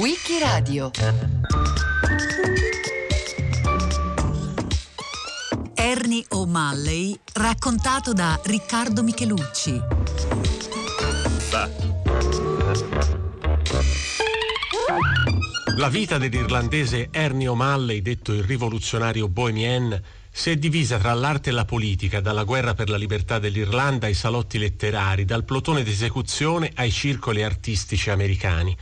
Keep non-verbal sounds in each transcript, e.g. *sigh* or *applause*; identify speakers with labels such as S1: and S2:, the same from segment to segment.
S1: Wikiradio
S2: Ernie O'Malley raccontato da Riccardo Michelucci.
S3: La vita dell'irlandese Ernie O'Malley, detto il rivoluzionario bohemien, si è divisa tra l'arte e la politica, dalla guerra per la libertà dell'Irlanda ai salotti letterari, dal plotone d'esecuzione ai circoli artistici americani.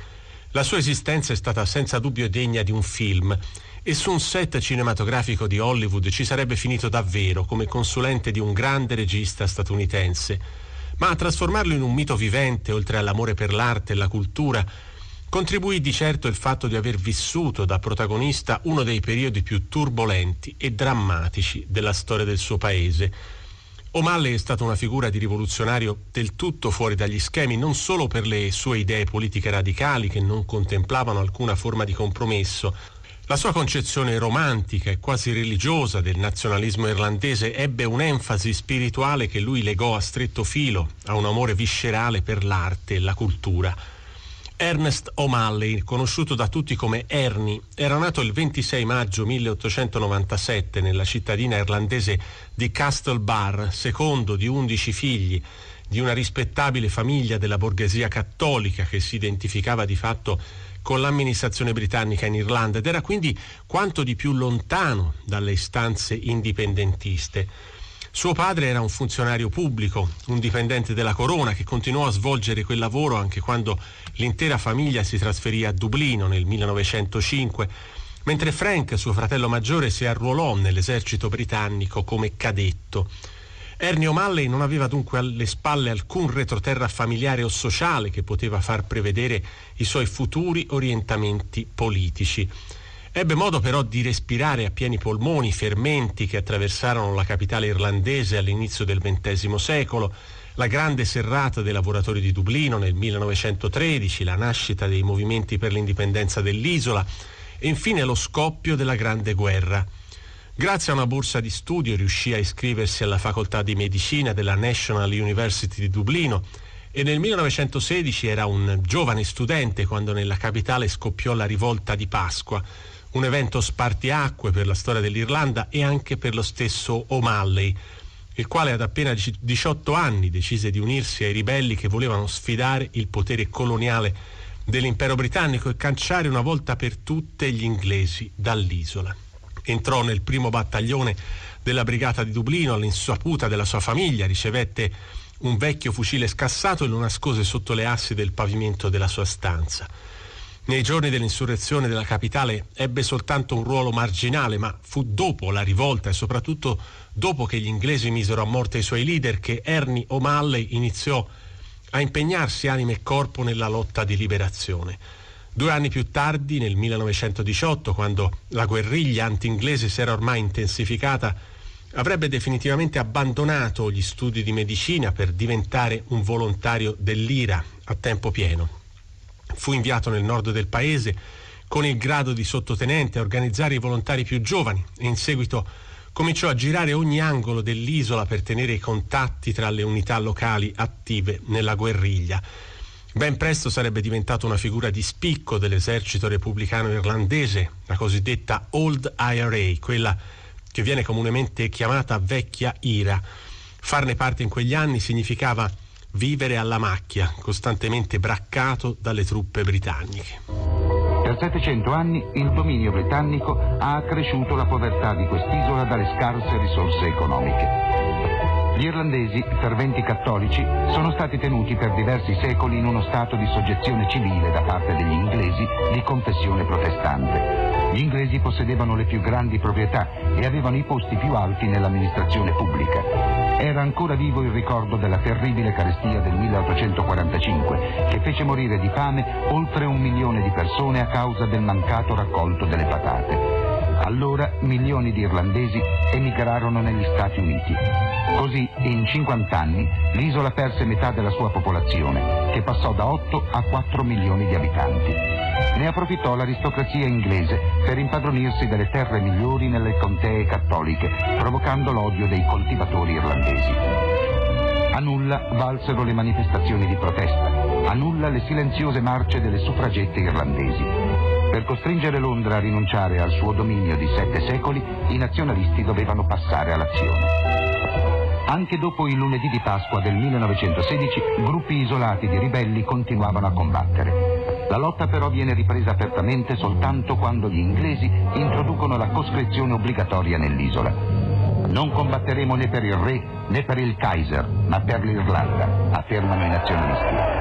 S3: La sua esistenza è stata senza dubbio degna di un film e su un set cinematografico di Hollywood ci sarebbe finito davvero come consulente di un grande regista statunitense. Ma a trasformarlo in un mito vivente, oltre all'amore per l'arte e la cultura, contribuì di certo il fatto di aver vissuto da protagonista uno dei periodi più turbolenti e drammatici della storia del suo paese. O'Malley è stato una figura di rivoluzionario del tutto fuori dagli schemi, non solo per le sue idee politiche radicali che non contemplavano alcuna forma di compromesso, la sua concezione romantica e quasi religiosa del nazionalismo irlandese ebbe un'enfasi spirituale che lui legò a stretto filo a un amore viscerale per l'arte e la cultura. Ernest O'Malley, conosciuto da tutti come Ernie, era nato il 26 maggio 1897 nella cittadina irlandese di Castlebar, secondo di undici figli di una rispettabile famiglia della borghesia cattolica che si identificava di fatto con l'amministrazione britannica in Irlanda ed era quindi quanto di più lontano dalle istanze indipendentiste. Suo padre era un funzionario pubblico, un dipendente della corona che continuò a svolgere quel lavoro anche quando l'intera famiglia si trasferì a Dublino nel 1905, mentre Frank, suo fratello maggiore, si arruolò nell'esercito britannico come cadetto. Ernie O'Malley non aveva dunque alle spalle alcun retroterra familiare o sociale che poteva far prevedere i suoi futuri orientamenti politici. Ebbe modo però di respirare a pieni polmoni i fermenti che attraversarono la capitale irlandese all'inizio del XX secolo, la grande serrata dei lavoratori di Dublino nel 1913, la nascita dei movimenti per l'indipendenza dell'isola e infine lo scoppio della Grande Guerra. Grazie a una borsa di studio riuscì a iscriversi alla facoltà di medicina della National University di Dublino e nel 1916 era un giovane studente quando nella capitale scoppiò la rivolta di Pasqua un evento spartiacque per la storia dell'Irlanda e anche per lo stesso O'Malley, il quale ad appena 18 anni decise di unirsi ai ribelli che volevano sfidare il potere coloniale dell'impero britannico e cacciare una volta per tutte gli inglesi dall'isola. Entrò nel primo battaglione della brigata di Dublino all'insaputa della sua famiglia, ricevette un vecchio fucile scassato e lo nascose sotto le assi del pavimento della sua stanza. Nei giorni dell'insurrezione della capitale ebbe soltanto un ruolo marginale, ma fu dopo la rivolta e soprattutto dopo che gli inglesi misero a morte i suoi leader che Ernie O'Malley iniziò a impegnarsi anima e corpo nella lotta di liberazione. Due anni più tardi, nel 1918, quando la guerriglia anti-inglese si era ormai intensificata, avrebbe definitivamente abbandonato gli studi di medicina per diventare un volontario dell'IRA a tempo pieno. Fu inviato nel nord del paese con il grado di sottotenente a organizzare i volontari più giovani e in seguito cominciò a girare ogni angolo dell'isola per tenere i contatti tra le unità locali attive nella guerriglia. Ben presto sarebbe diventato una figura di spicco dell'esercito repubblicano irlandese, la cosiddetta Old IRA, quella che viene comunemente chiamata vecchia IRA. Farne parte in quegli anni significava vivere alla macchia, costantemente braccato dalle truppe britanniche.
S4: Per 700 anni il dominio britannico ha accresciuto la povertà di quest'isola dalle scarse risorse economiche. Gli irlandesi, ferventi cattolici, sono stati tenuti per diversi secoli in uno stato di soggezione civile da parte degli inglesi di confessione protestante. Gli inglesi possedevano le più grandi proprietà e avevano i posti più alti nell'amministrazione pubblica. Era ancora vivo il ricordo della terribile carestia del 1845 che fece morire di fame oltre un milione di persone a causa del mancato raccolto delle patate. Allora milioni di irlandesi emigrarono negli Stati Uniti. Così in 50 anni l'isola perse metà della sua popolazione, che passò da 8 a 4 milioni di abitanti. Ne approfittò l'aristocrazia inglese per impadronirsi delle terre migliori nelle contee cattoliche, provocando l'odio dei coltivatori irlandesi. A nulla valsero le manifestazioni di protesta annulla le silenziose marce delle suffragette irlandesi. Per costringere Londra a rinunciare al suo dominio di sette secoli, i nazionalisti dovevano passare all'azione. Anche dopo il lunedì di Pasqua del 1916, gruppi isolati di ribelli continuavano a combattere. La lotta però viene ripresa apertamente soltanto quando gli inglesi introducono la coscrizione obbligatoria nell'isola. Non combatteremo né per il re né per il Kaiser, ma per l'Irlanda, affermano i nazionalisti.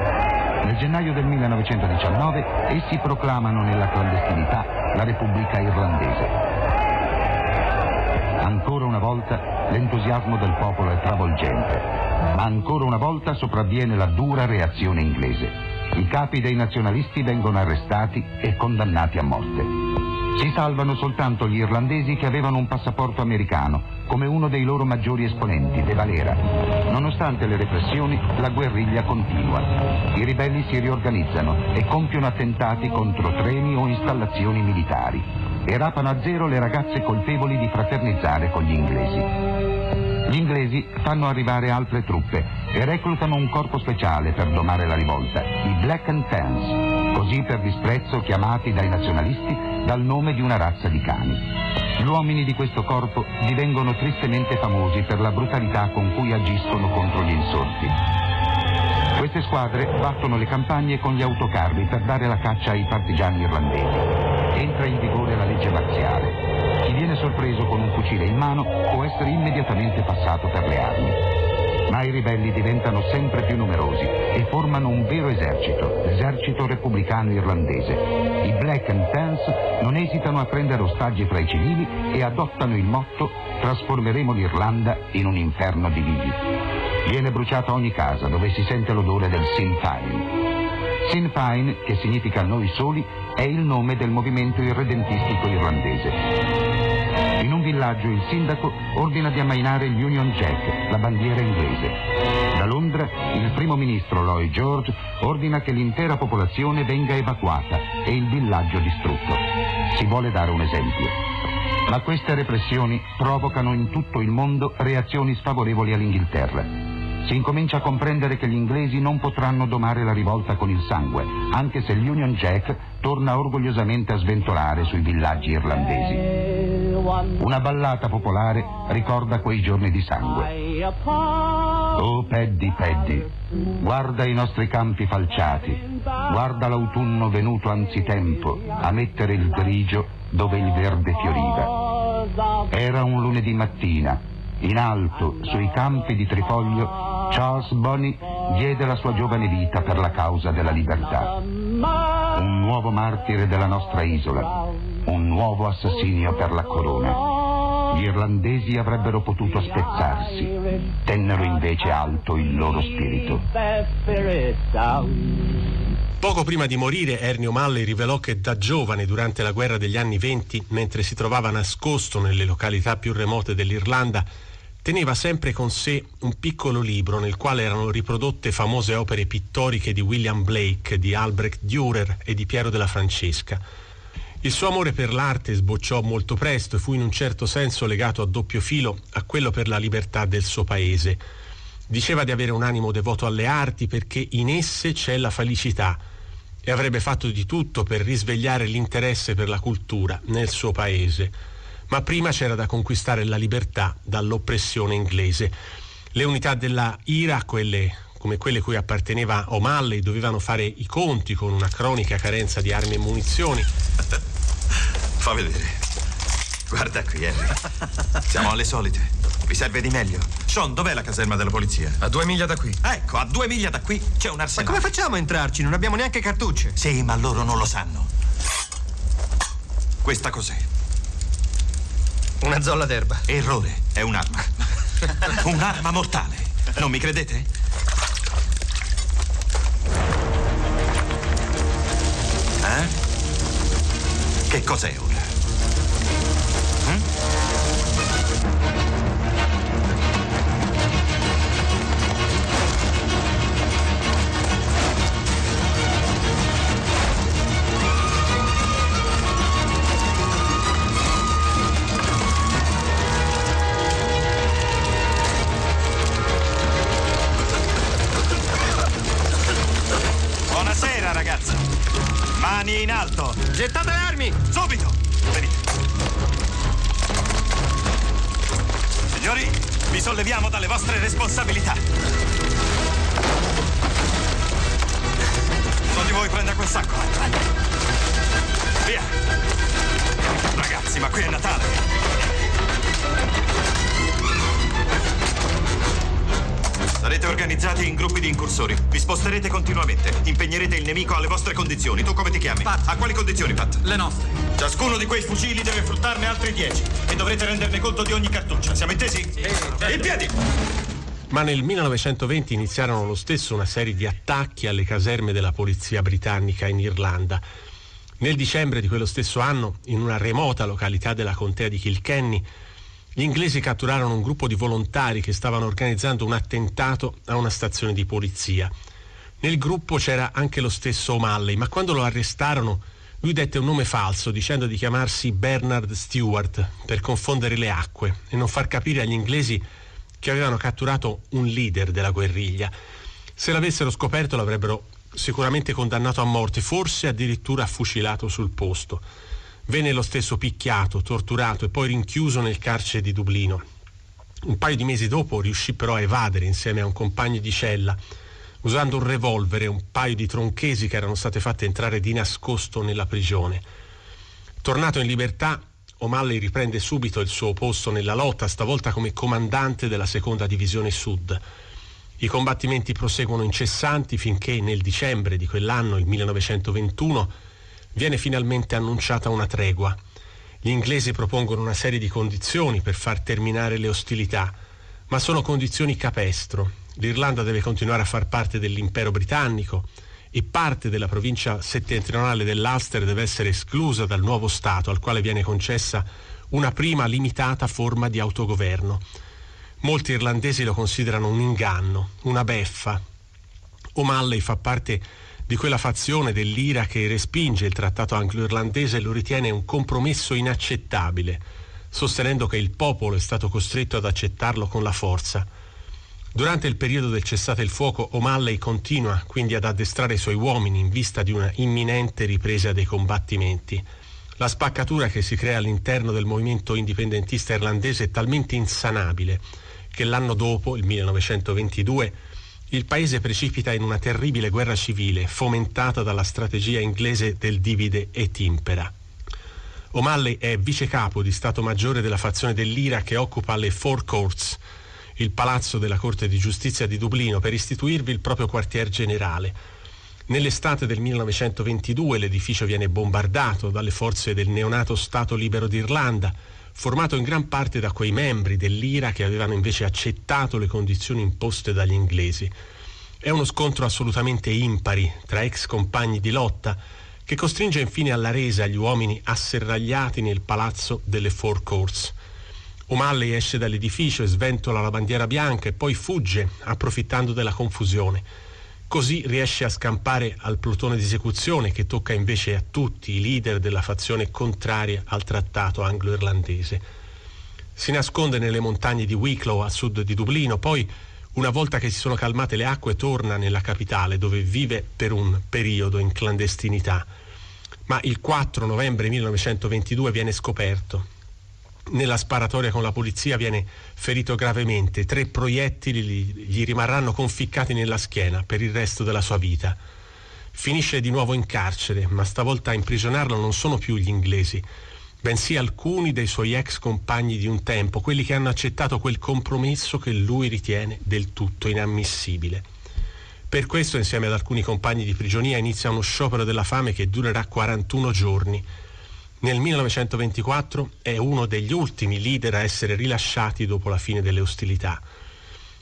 S4: Nel gennaio del 1919 essi proclamano nella clandestinità la Repubblica Irlandese. Ancora una volta l'entusiasmo del popolo è travolgente, ma ancora una volta sopravviene la dura reazione inglese. I capi dei nazionalisti vengono arrestati e condannati a morte. Si salvano soltanto gli irlandesi che avevano un passaporto americano, come uno dei loro maggiori esponenti, De Valera. Nonostante le repressioni, la guerriglia continua. I ribelli si riorganizzano e compiono attentati contro treni o installazioni militari e rapano a zero le ragazze colpevoli di fraternizzare con gli inglesi. Gli inglesi fanno arrivare altre truppe e reclutano un corpo speciale per domare la rivolta, i Black and Tans, così per disprezzo chiamati dai nazionalisti dal nome di una razza di cani. Gli uomini di questo corpo divengono tristemente famosi per la brutalità con cui agiscono contro gli insorti. Queste squadre battono le campagne con gli autocarri per dare la caccia ai partigiani irlandesi. Entra in vigore la legge marziale chi viene sorpreso con un fucile in mano può essere immediatamente passato per le armi. Ma i ribelli diventano sempre più numerosi e formano un vero esercito, l'esercito repubblicano irlandese. I Black and Tans non esitano a prendere ostaggi fra i civili e adottano il motto trasformeremo l'Irlanda in un inferno di vivi. Viene bruciata ogni casa dove si sente l'odore del Sinn Féin. Sinn Féin, che significa noi soli, è il nome del movimento irredentistico irlandese. In un villaggio il sindaco ordina di ammainare l'Union Jack, la bandiera inglese. Da Londra il primo ministro Lloyd George ordina che l'intera popolazione venga evacuata e il villaggio distrutto. Si vuole dare un esempio. Ma queste repressioni provocano in tutto il mondo reazioni sfavorevoli all'Inghilterra si incomincia a comprendere che gli inglesi non potranno domare la rivolta con il sangue, anche se l'Union Jack torna orgogliosamente a sventolare sui villaggi irlandesi. Una ballata popolare ricorda quei giorni di sangue. Oh Paddy, Paddy, guarda i nostri campi falciati, guarda l'autunno venuto anzitempo a mettere il grigio dove il verde fioriva. Era un lunedì mattina, in alto, sui campi di Trifoglio, Charles Bonney diede la sua giovane vita per la causa della libertà. Un nuovo martire della nostra isola, un nuovo assassinio per la corona. Gli irlandesi avrebbero potuto spezzarsi, tennero invece alto il loro spirito.
S3: Poco prima di morire, Ernio Malley rivelò che da giovane, durante la guerra degli anni venti, mentre si trovava nascosto nelle località più remote dell'Irlanda, teneva sempre con sé un piccolo libro nel quale erano riprodotte famose opere pittoriche di William Blake, di Albrecht Dürer e di Piero della Francesca. Il suo amore per l'arte sbocciò molto presto e fu in un certo senso legato a doppio filo a quello per la libertà del suo paese. Diceva di avere un animo devoto alle arti perché in esse c'è la felicità e avrebbe fatto di tutto per risvegliare l'interesse per la cultura nel suo paese ma prima c'era da conquistare la libertà dall'oppressione inglese. Le unità della IRA, quelle come quelle cui apparteneva O'Malley, dovevano fare i conti con una cronica carenza di armi e munizioni. *laughs*
S1: Fa vedere. Guarda qui, Henry. *laughs* Siamo alle solite. Vi serve di meglio? Sean, dov'è la caserma della polizia?
S5: A due miglia da qui.
S1: Ecco, a due miglia da qui c'è un arsenale.
S5: Ma come facciamo a entrarci? Non abbiamo neanche cartucce.
S1: Sì, ma loro non lo sanno. Questa cos'è?
S5: Una zolla d'erba.
S1: Errore, è un'arma. *laughs* un'arma mortale. Non mi credete? Che Mani in alto.
S5: Gettate le armi!
S1: Subito. Venite. Signori, vi solleviamo dalle vostre responsabilità. Uno di voi prenda quel sacco. Via. Ragazzi, ma qui è Natale. Sarete organizzati in gruppi di incursori. Vi sposterete continuamente. Impegnerete il nemico alle vostre condizioni. Tu come ti chiami?
S6: Pat.
S1: A quali condizioni, Pat?
S6: Le nostre.
S1: Ciascuno di quei fucili deve fruttarne altri dieci e dovrete renderne conto di ogni cartuccia. Siamo intesi? In piedi!
S3: Ma nel 1920 iniziarono lo stesso una serie di attacchi alle caserme della polizia britannica in Irlanda. Nel dicembre di quello stesso anno, in una remota località della contea di Kilkenny, gli inglesi catturarono un gruppo di volontari che stavano organizzando un attentato a una stazione di polizia. Nel gruppo c'era anche lo stesso O'Malley, ma quando lo arrestarono lui dette un nome falso dicendo di chiamarsi Bernard Stewart per confondere le acque e non far capire agli inglesi che avevano catturato un leader della guerriglia. Se l'avessero scoperto l'avrebbero sicuramente condannato a morte, forse addirittura fucilato sul posto. Venne lo stesso picchiato, torturato e poi rinchiuso nel carcere di Dublino. Un paio di mesi dopo riuscì però a evadere insieme a un compagno di cella, usando un revolver e un paio di tronchesi che erano state fatte entrare di nascosto nella prigione. Tornato in libertà, O'Malley riprende subito il suo posto nella lotta, stavolta come comandante della seconda divisione sud. I combattimenti proseguono incessanti finché nel dicembre di quell'anno, il 1921, viene finalmente annunciata una tregua. Gli inglesi propongono una serie di condizioni per far terminare le ostilità, ma sono condizioni capestro. L'Irlanda deve continuare a far parte dell'impero britannico e parte della provincia settentrionale dell'Ulster deve essere esclusa dal nuovo Stato al quale viene concessa una prima limitata forma di autogoverno. Molti irlandesi lo considerano un inganno, una beffa. O'Malley fa parte di quella fazione dell'IRA che respinge il trattato anglo-irlandese e lo ritiene un compromesso inaccettabile, sostenendo che il popolo è stato costretto ad accettarlo con la forza. Durante il periodo del cessate il fuoco, O'Malley continua quindi ad addestrare i suoi uomini in vista di una imminente ripresa dei combattimenti. La spaccatura che si crea all'interno del movimento indipendentista irlandese è talmente insanabile che l'anno dopo, il 1922, il paese precipita in una terribile guerra civile fomentata dalla strategia inglese del divide e timpera. O'Malley è vice capo di Stato Maggiore della fazione dell'IRA che occupa le Four Courts, il palazzo della Corte di Giustizia di Dublino, per istituirvi il proprio quartier generale. Nell'estate del 1922 l'edificio viene bombardato dalle forze del neonato Stato Libero d'Irlanda, formato in gran parte da quei membri dell'IRA che avevano invece accettato le condizioni imposte dagli inglesi. È uno scontro assolutamente impari tra ex compagni di lotta che costringe infine alla resa gli uomini asserragliati nel palazzo delle Four Courts. O'Malley esce dall'edificio e sventola la bandiera bianca e poi fugge, approfittando della confusione. Così riesce a scampare al plotone di esecuzione che tocca invece a tutti i leader della fazione contraria al trattato anglo-irlandese. Si nasconde nelle montagne di Wicklow a sud di Dublino, poi una volta che si sono calmate le acque torna nella capitale dove vive per un periodo in clandestinità. Ma il 4 novembre 1922 viene scoperto nella sparatoria con la polizia viene ferito gravemente, tre proiettili gli rimarranno conficcati nella schiena per il resto della sua vita. Finisce di nuovo in carcere, ma stavolta a imprigionarlo non sono più gli inglesi, bensì alcuni dei suoi ex compagni di un tempo, quelli che hanno accettato quel compromesso che lui ritiene del tutto inammissibile. Per questo, insieme ad alcuni compagni di prigionia, inizia uno sciopero della fame che durerà 41 giorni. Nel 1924 è uno degli ultimi leader a essere rilasciati dopo la fine delle ostilità.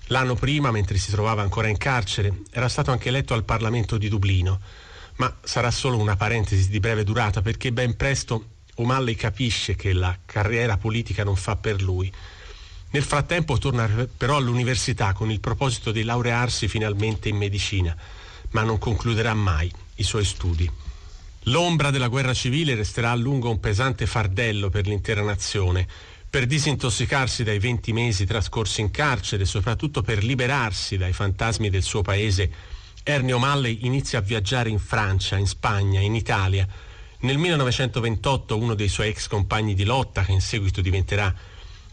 S3: L'anno prima, mentre si trovava ancora in carcere, era stato anche eletto al Parlamento di Dublino, ma sarà solo una parentesi di breve durata perché ben presto O'Malley capisce che la carriera politica non fa per lui. Nel frattempo torna però all'università con il proposito di laurearsi finalmente in medicina, ma non concluderà mai i suoi studi. L'ombra della guerra civile resterà a lungo un pesante fardello per l'intera nazione. Per disintossicarsi dai 20 mesi trascorsi in carcere e soprattutto per liberarsi dai fantasmi del suo paese, Ernio O'Malley inizia a viaggiare in Francia, in Spagna, in Italia. Nel 1928 uno dei suoi ex compagni di lotta, che in seguito diventerà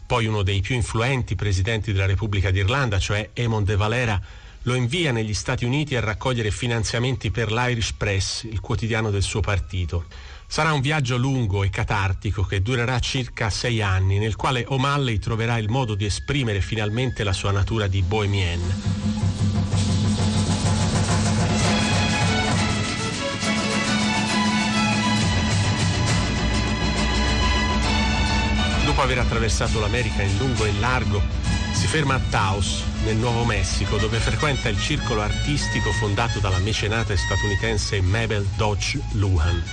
S3: poi uno dei più influenti presidenti della Repubblica d'Irlanda, cioè Emon de Valera, lo invia negli Stati Uniti a raccogliere finanziamenti per l'Irish Press, il quotidiano del suo partito. Sarà un viaggio lungo e catartico che durerà circa sei anni, nel quale O'Malley troverà il modo di esprimere finalmente la sua natura di bohemien. Dopo aver attraversato l'America in lungo e in largo, si ferma a Taos, nel Nuovo Messico, dove frequenta il circolo artistico fondato dalla mecenate statunitense Mabel Dodge Luhan.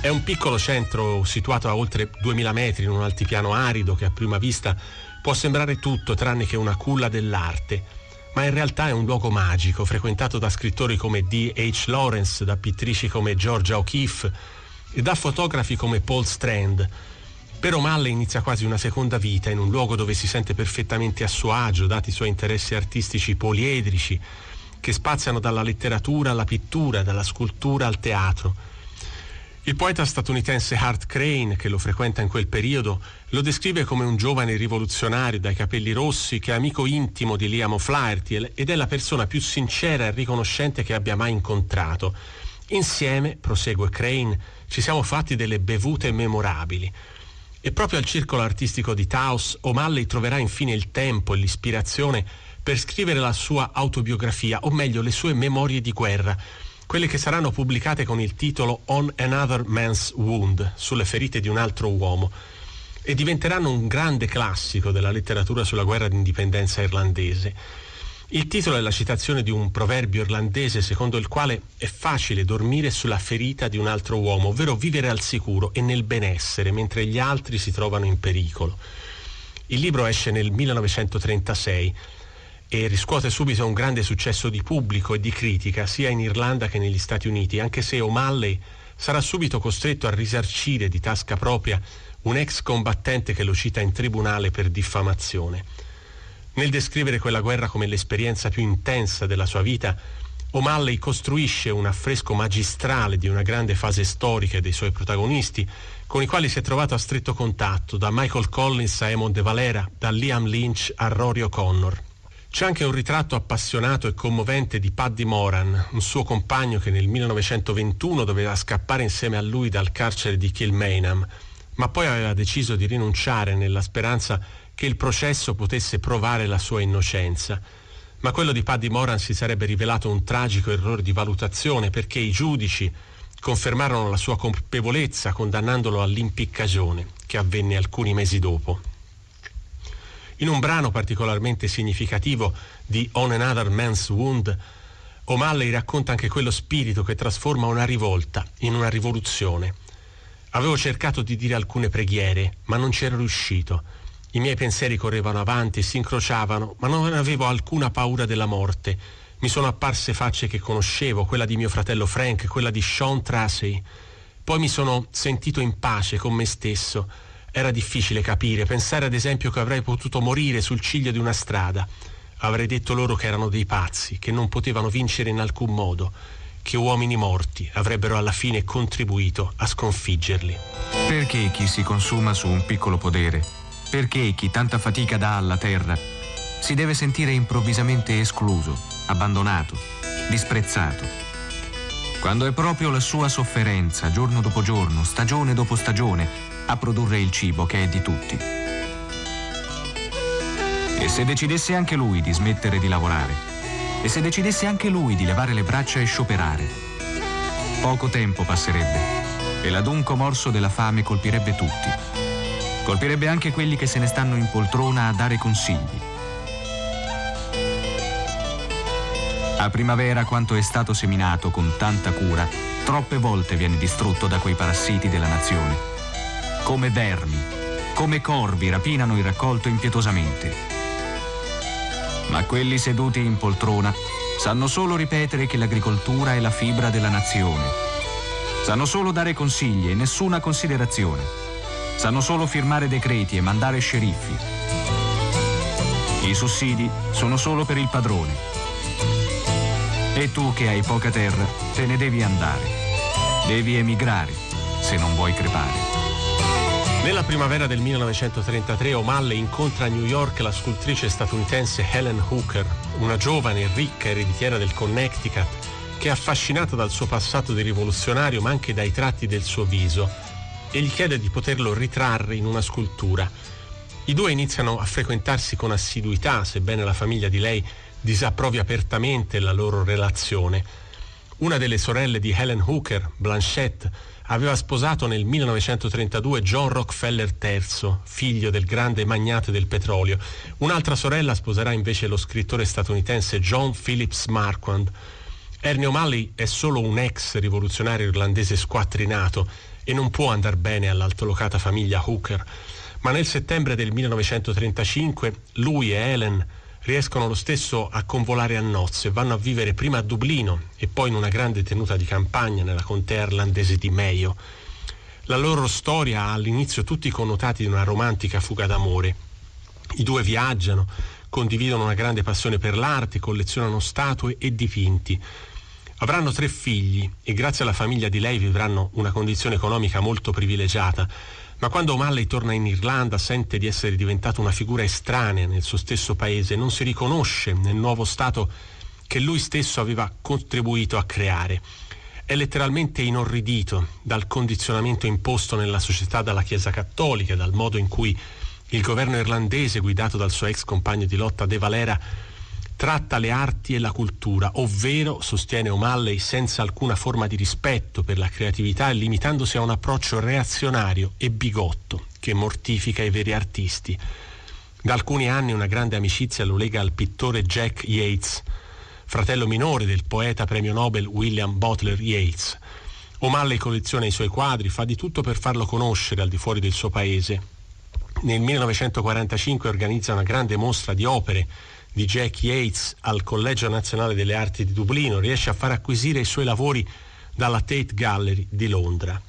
S3: È un piccolo centro situato a oltre 2000 metri in un altipiano arido che a prima vista può sembrare tutto tranne che una culla dell'arte, ma in realtà è un luogo magico, frequentato da scrittori come D.H. Lawrence, da pittrici come Georgia O'Keeffe e da fotografi come Paul Strand. Per O'Malley inizia quasi una seconda vita in un luogo dove si sente perfettamente a suo agio, dati i suoi interessi artistici poliedrici, che spaziano dalla letteratura alla pittura, dalla scultura al teatro. Il poeta statunitense Hart Crane, che lo frequenta in quel periodo, lo descrive come un giovane rivoluzionario dai capelli rossi che è amico intimo di Liam O'Flaherty ed è la persona più sincera e riconoscente che abbia mai incontrato. Insieme, prosegue Crane, ci siamo fatti delle bevute memorabili. E proprio al circolo artistico di Taos, O'Malley troverà infine il tempo e l'ispirazione per scrivere la sua autobiografia, o meglio le sue memorie di guerra, quelle che saranno pubblicate con il titolo On Another Man's Wound, sulle ferite di un altro uomo, e diventeranno un grande classico della letteratura sulla guerra d'indipendenza irlandese. Il titolo è la citazione di un proverbio irlandese secondo il quale è facile dormire sulla ferita di un altro uomo, ovvero vivere al sicuro e nel benessere mentre gli altri si trovano in pericolo. Il libro esce nel 1936 e riscuote subito un grande successo di pubblico e di critica sia in Irlanda che negli Stati Uniti, anche se O'Malley sarà subito costretto a risarcire di tasca propria un ex combattente che lo cita in tribunale per diffamazione. Nel descrivere quella guerra come l'esperienza più intensa della sua vita, O'Malley costruisce un affresco magistrale di una grande fase storica dei suoi protagonisti, con i quali si è trovato a stretto contatto, da Michael Collins a Emon de Valera, da Liam Lynch a Rory O'Connor. C'è anche un ritratto appassionato e commovente di Paddy Moran, un suo compagno che nel 1921 doveva scappare insieme a lui dal carcere di Kilmainham, ma poi aveva deciso di rinunciare nella speranza che il processo potesse provare la sua innocenza. Ma quello di Paddy Moran si sarebbe rivelato un tragico errore di valutazione perché i giudici confermarono la sua colpevolezza condannandolo all'impiccagione, che avvenne alcuni mesi dopo. In un brano particolarmente significativo di On Another Man's Wound, O'Malley racconta anche quello spirito che trasforma una rivolta in una rivoluzione. Avevo cercato di dire alcune preghiere, ma non c'ero riuscito. I miei pensieri correvano avanti e si incrociavano, ma non avevo alcuna paura della morte. Mi sono apparse facce che conoscevo, quella di mio fratello Frank, quella di Sean Tracy. Poi mi sono sentito in pace con me stesso era difficile capire, pensare ad esempio che avrei potuto morire sul ciglio di una strada. Avrei detto loro che erano dei pazzi, che non potevano vincere in alcun modo, che uomini morti avrebbero alla fine contribuito a sconfiggerli.
S6: Perché chi si consuma su un piccolo podere, perché chi tanta fatica dà alla terra, si deve sentire improvvisamente escluso, abbandonato, disprezzato? Quando è proprio la sua sofferenza, giorno dopo giorno, stagione dopo stagione, a produrre il cibo che è di tutti. E se decidesse anche lui di smettere di lavorare? E se decidesse anche lui di levare le braccia e scioperare? Poco tempo passerebbe e l'adunco morso della fame colpirebbe tutti. Colpirebbe anche quelli che se ne stanno in poltrona a dare consigli. A primavera quanto è stato seminato con tanta cura, troppe volte viene distrutto da quei parassiti della nazione come vermi, come corvi rapinano il raccolto impietosamente. Ma quelli seduti in poltrona sanno solo ripetere che l'agricoltura è la fibra della nazione. Sanno solo dare consigli e nessuna considerazione. Sanno solo firmare decreti e mandare sceriffi. I sussidi sono solo per il padrone. E tu che hai poca terra, te ne devi andare. Devi emigrare, se non vuoi crepare.
S3: Nella primavera del 1933 O'Malley incontra a New York la scultrice statunitense Helen Hooker, una giovane e ricca ereditiera del Connecticut che è affascinata dal suo passato di rivoluzionario ma anche dai tratti del suo viso e gli chiede di poterlo ritrarre in una scultura. I due iniziano a frequentarsi con assiduità, sebbene la famiglia di lei disapprovi apertamente la loro relazione. Una delle sorelle di Helen Hooker, Blanchette, aveva sposato nel 1932 John Rockefeller III, figlio del grande magnate del petrolio. Un'altra sorella sposerà invece lo scrittore statunitense John Phillips Marquand. Ernie O'Malley è solo un ex rivoluzionario irlandese squattrinato e non può andare bene all'altolocata famiglia Hooker. Ma nel settembre del 1935 lui e Helen riescono lo stesso a convolare a nozze, vanno a vivere prima a Dublino e poi in una grande tenuta di campagna nella contea irlandese di Mayo. La loro storia ha all'inizio tutti i connotati di una romantica fuga d'amore. I due viaggiano, condividono una grande passione per l'arte, collezionano statue e dipinti. Avranno tre figli e grazie alla famiglia di lei vivranno una condizione economica molto privilegiata ma quando O'Malley torna in Irlanda sente di essere diventato una figura estranea nel suo stesso paese, non si riconosce nel nuovo Stato che lui stesso aveva contribuito a creare. È letteralmente inorridito dal condizionamento imposto nella società dalla Chiesa Cattolica, dal modo in cui il governo irlandese, guidato dal suo ex compagno di lotta De Valera, tratta le arti e la cultura, ovvero, sostiene O'Malley, senza alcuna forma di rispetto per la creatività e limitandosi a un approccio reazionario e bigotto che mortifica i veri artisti. Da alcuni anni una grande amicizia lo lega al pittore Jack Yates, fratello minore del poeta premio Nobel William Butler Yeats. O'Malley colleziona i suoi quadri, fa di tutto per farlo conoscere al di fuori del suo paese. Nel 1945 organizza una grande mostra di opere di Jack Yates al Collegio Nazionale delle Arti di Dublino, riesce a far acquisire i suoi lavori dalla Tate Gallery di Londra.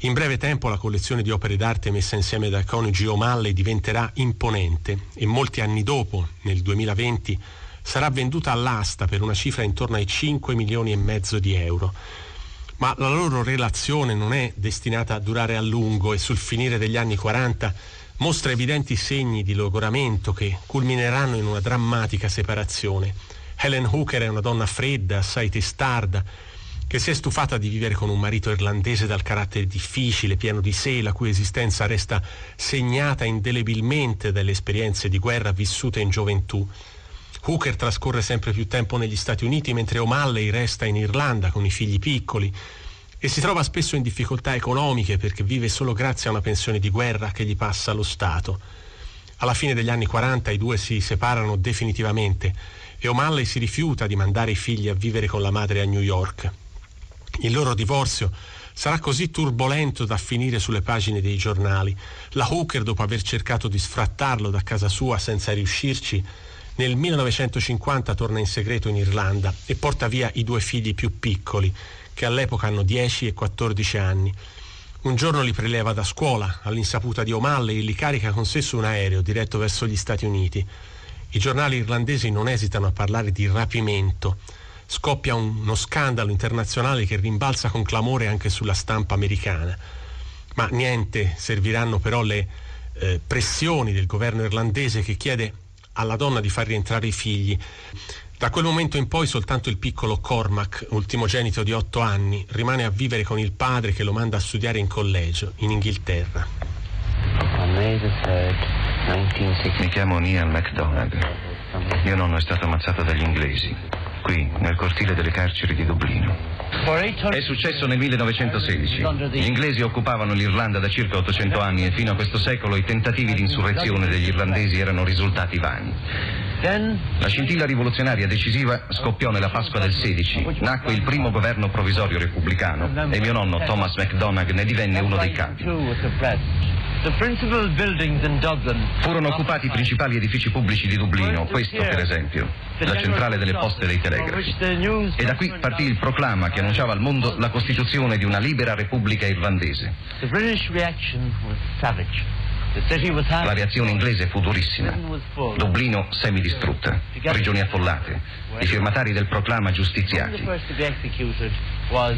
S3: In breve tempo la collezione di opere d'arte messa insieme dai coniugi O'Malley diventerà imponente e molti anni dopo, nel 2020, sarà venduta all'asta per una cifra intorno ai 5 milioni e mezzo di euro. Ma la loro relazione non è destinata a durare a lungo e sul finire degli anni 40 mostra evidenti segni di logoramento che culmineranno in una drammatica separazione. Helen Hooker è una donna fredda, assai testarda, che si è stufata di vivere con un marito irlandese dal carattere difficile, pieno di sé, la cui esistenza resta segnata indelebilmente dalle esperienze di guerra vissute in gioventù. Hooker trascorre sempre più tempo negli Stati Uniti mentre O'Malley resta in Irlanda con i figli piccoli, e si trova spesso in difficoltà economiche perché vive solo grazie a una pensione di guerra che gli passa lo Stato. Alla fine degli anni 40 i due si separano definitivamente e O'Malley si rifiuta di mandare i figli a vivere con la madre a New York. Il loro divorzio sarà così turbolento da finire sulle pagine dei giornali. La Hooker, dopo aver cercato di sfrattarlo da casa sua senza riuscirci, nel 1950 torna in segreto in Irlanda e porta via i due figli più piccoli, che all'epoca hanno 10 e 14 anni. Un giorno li preleva da scuola, all'insaputa di O'Malley, e li carica con sé su un aereo diretto verso gli Stati Uniti. I giornali irlandesi non esitano a parlare di rapimento. Scoppia uno scandalo internazionale che rimbalza con clamore anche sulla stampa americana. Ma niente serviranno però le eh, pressioni del governo irlandese che chiede alla donna di far rientrare i figli. Da quel momento in poi soltanto il piccolo Cormac, ultimogenito di otto anni, rimane a vivere con il padre che lo manda a studiare in collegio, in Inghilterra.
S7: Mi chiamo Neil MacDonald. Mio nonno è stato ammazzato dagli inglesi, qui, nel cortile delle carceri di Dublino. È successo nel 1916. Gli inglesi occupavano l'Irlanda da circa 800 anni e fino a questo secolo i tentativi di insurrezione degli irlandesi erano risultati vani. La scintilla rivoluzionaria decisiva scoppiò nella Pasqua del 16. Nacque il primo governo provvisorio repubblicano e mio nonno Thomas MacDonagh ne divenne uno dei capi. Furono occupati i principali edifici pubblici di Dublino, questo per esempio, la centrale delle poste dei telegrafi. E da qui partì il proclama che annunciava al mondo la costituzione di una libera repubblica irlandese. La reazione inglese fu durissima. Dublino semidistrutta, prigioni affollate, i firmatari del proclama giustiziati.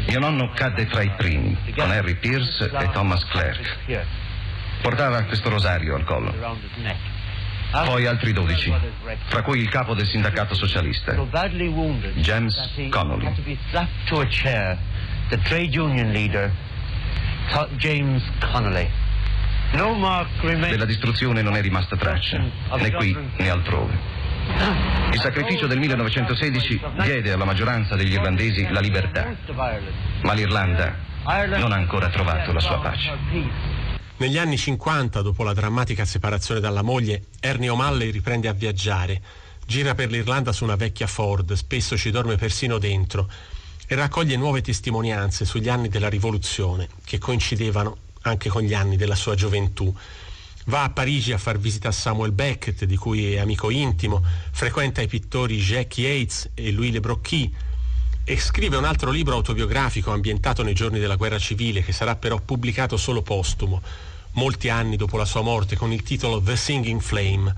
S7: Mio nonno cadde tra i primi, con Harry Pierce e Thomas Clerk. Portava questo rosario al collo. Poi altri 12, fra cui il capo del sindacato socialista, James Connolly.
S8: The trade union leader, James Connolly. No mark remains.
S7: Della distruzione non è rimasta traccia, né qui né altrove. Il sacrificio del 1916 diede alla maggioranza degli irlandesi la libertà, ma l'Irlanda non ha ancora trovato la sua pace.
S3: Negli anni 50, dopo la drammatica separazione dalla moglie, Ernie O'Malley riprende a viaggiare. Gira per l'Irlanda su una vecchia Ford, spesso ci dorme persino dentro, e raccoglie nuove testimonianze sugli anni della rivoluzione, che coincidevano anche con gli anni della sua gioventù. Va a Parigi a far visita a Samuel Beckett, di cui è amico intimo, frequenta i pittori Jacques Yates e Louis Le Brocchi e scrive un altro libro autobiografico ambientato nei giorni della guerra civile che sarà però pubblicato solo postumo, molti anni dopo la sua morte, con il titolo The Singing Flame.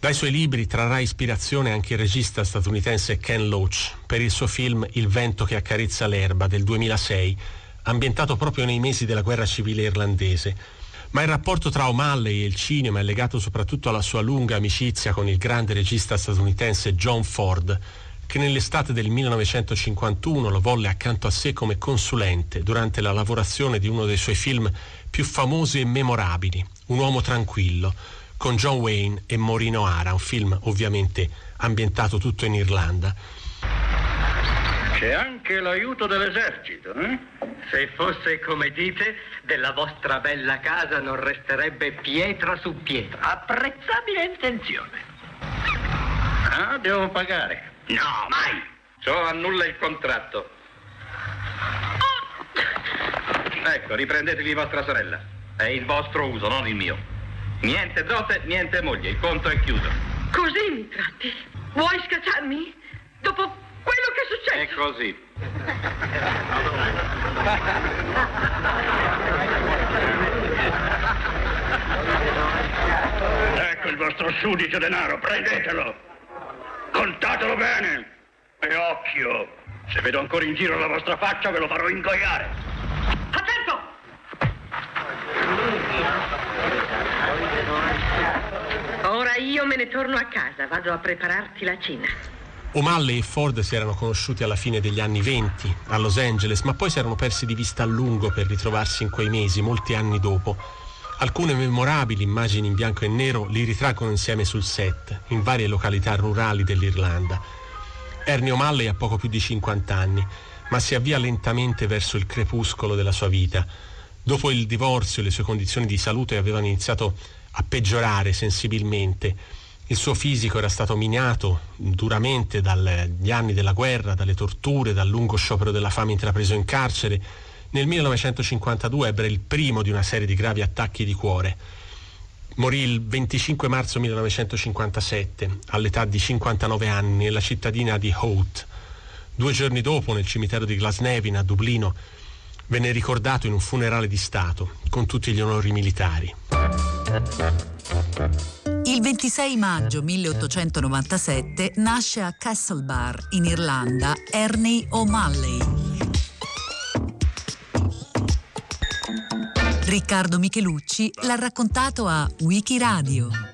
S3: Dai suoi libri trarrà ispirazione anche il regista statunitense Ken Loach per il suo film Il vento che accarezza l'erba del 2006, ambientato proprio nei mesi della guerra civile irlandese. Ma il rapporto tra O'Malley e il cinema è legato soprattutto alla sua lunga amicizia con il grande regista statunitense John Ford, che nell'estate del 1951 lo volle accanto a sé come consulente durante la lavorazione di uno dei suoi film più famosi e memorabili, Un uomo tranquillo, con John Wayne e Maureen O'Hara, un film ovviamente ambientato tutto in Irlanda.
S9: C'è anche l'aiuto dell'esercito, eh?
S10: Se fosse come dite, della vostra bella casa non resterebbe pietra su pietra.
S9: Apprezzabile intenzione. Ah, devo pagare.
S10: No, mai!
S9: Ciò annulla il contratto. Ecco, riprendetevi vostra sorella. È il vostro uso, non il mio. Niente dote, niente moglie, il conto è chiuso.
S11: Così mi tratti? Vuoi scacciarmi? Dopo quello che è successo?
S9: È così. Ecco il vostro sudicio denaro, prendetelo. Contatelo bene. E occhio, se vedo ancora in giro la vostra faccia ve lo farò ingoiare.
S11: Attento! Ora io me ne torno a casa, vado a prepararti la cena.
S3: O'Malley e Ford si erano conosciuti alla fine degli anni venti a Los Angeles, ma poi si erano persi di vista a lungo per ritrovarsi in quei mesi, molti anni dopo. Alcune memorabili immagini in bianco e nero li ritraggono insieme sul set, in varie località rurali dell'Irlanda. Ernie O'Malley ha poco più di 50 anni, ma si avvia lentamente verso il crepuscolo della sua vita. Dopo il divorzio le sue condizioni di salute avevano iniziato a peggiorare sensibilmente. Il suo fisico era stato minato duramente dagli anni della guerra, dalle torture, dal lungo sciopero della fame intrapreso in carcere. Nel 1952 ebbe il primo di una serie di gravi attacchi di cuore. Morì il 25 marzo 1957, all'età di 59 anni, nella cittadina di Howth. Due giorni dopo, nel cimitero di Glasnevin, a Dublino, venne ricordato in un funerale di Stato, con tutti gli onori militari.
S2: Il 26 maggio 1897 nasce a Castlebar, in Irlanda, Ernie O'Malley. Riccardo Michelucci l'ha raccontato a Wikiradio